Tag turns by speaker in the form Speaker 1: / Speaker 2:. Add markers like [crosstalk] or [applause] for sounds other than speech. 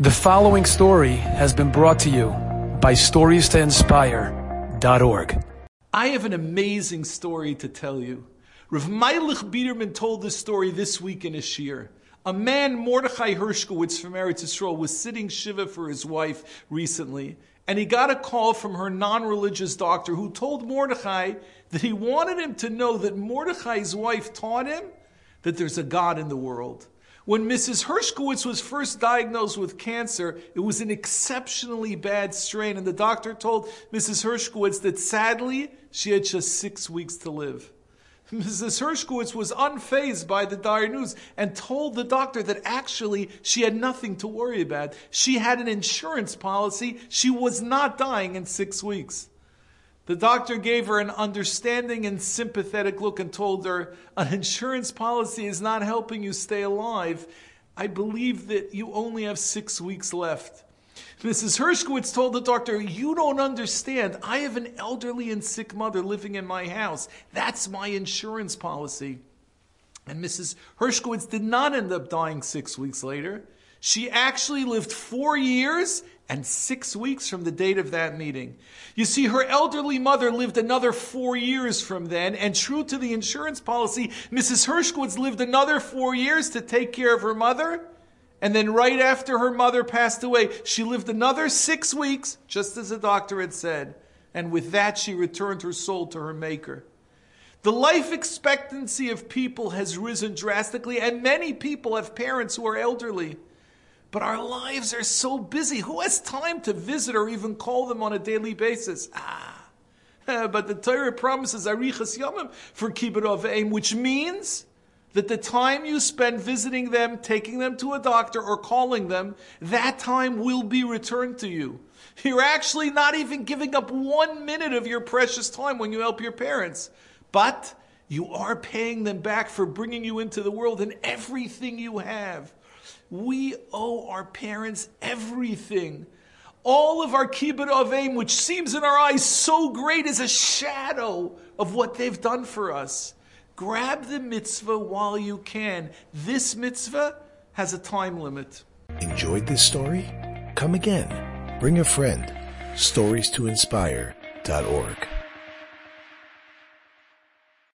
Speaker 1: The following story has been brought to you by StoriesToInspire.org.
Speaker 2: I have an amazing story to tell you. Rav Meilich Biderman told this story this week in a shiur. A man, Mordechai Hershkowitz from Eretz Yisrael, was sitting shiva for his wife recently, and he got a call from her non-religious doctor who told Mordechai that he wanted him to know that Mordechai's wife taught him that there's a God in the world. When Mrs. Hershkowitz was first diagnosed with cancer, it was an exceptionally bad strain, and the doctor told Mrs. Hershkowitz that sadly, she had just six weeks to live. [laughs] Mrs. Hershkowitz was unfazed by the dire news and told the doctor that actually she had nothing to worry about. She had an insurance policy. She was not dying in six weeks. The doctor gave her an understanding and sympathetic look and told her, An insurance policy is not helping you stay alive. I believe that you only have six weeks left. Mrs. Hershkowitz told the doctor, You don't understand. I have an elderly and sick mother living in my house. That's my insurance policy. And Mrs. Hershkowitz did not end up dying six weeks later. She actually lived four years and six weeks from the date of that meeting. You see, her elderly mother lived another four years from then, and true to the insurance policy, Mrs. Hershkowitz lived another four years to take care of her mother. And then, right after her mother passed away, she lived another six weeks, just as the doctor had said. And with that, she returned her soul to her Maker. The life expectancy of people has risen drastically, and many people have parents who are elderly. But our lives are so busy. Who has time to visit or even call them on a daily basis? Ah. [laughs] But the Torah promises Arichas Yomim for Kibbud Avim, which means that the time you spend visiting them, taking them to a doctor, or calling them, that time will be returned to you. You're actually not even giving up one minute of your precious time when you help your parents. But you are paying them back for bringing you into the world and everything you have. We owe our parents everything. All of our kibbud avim, which seems in our eyes so great, is a shadow of what they've done for us. Grab the mitzvah while you can. This mitzvah has a time limit.
Speaker 3: Enjoyed this story? Come again. Bring a friend. Stories to inspire.org.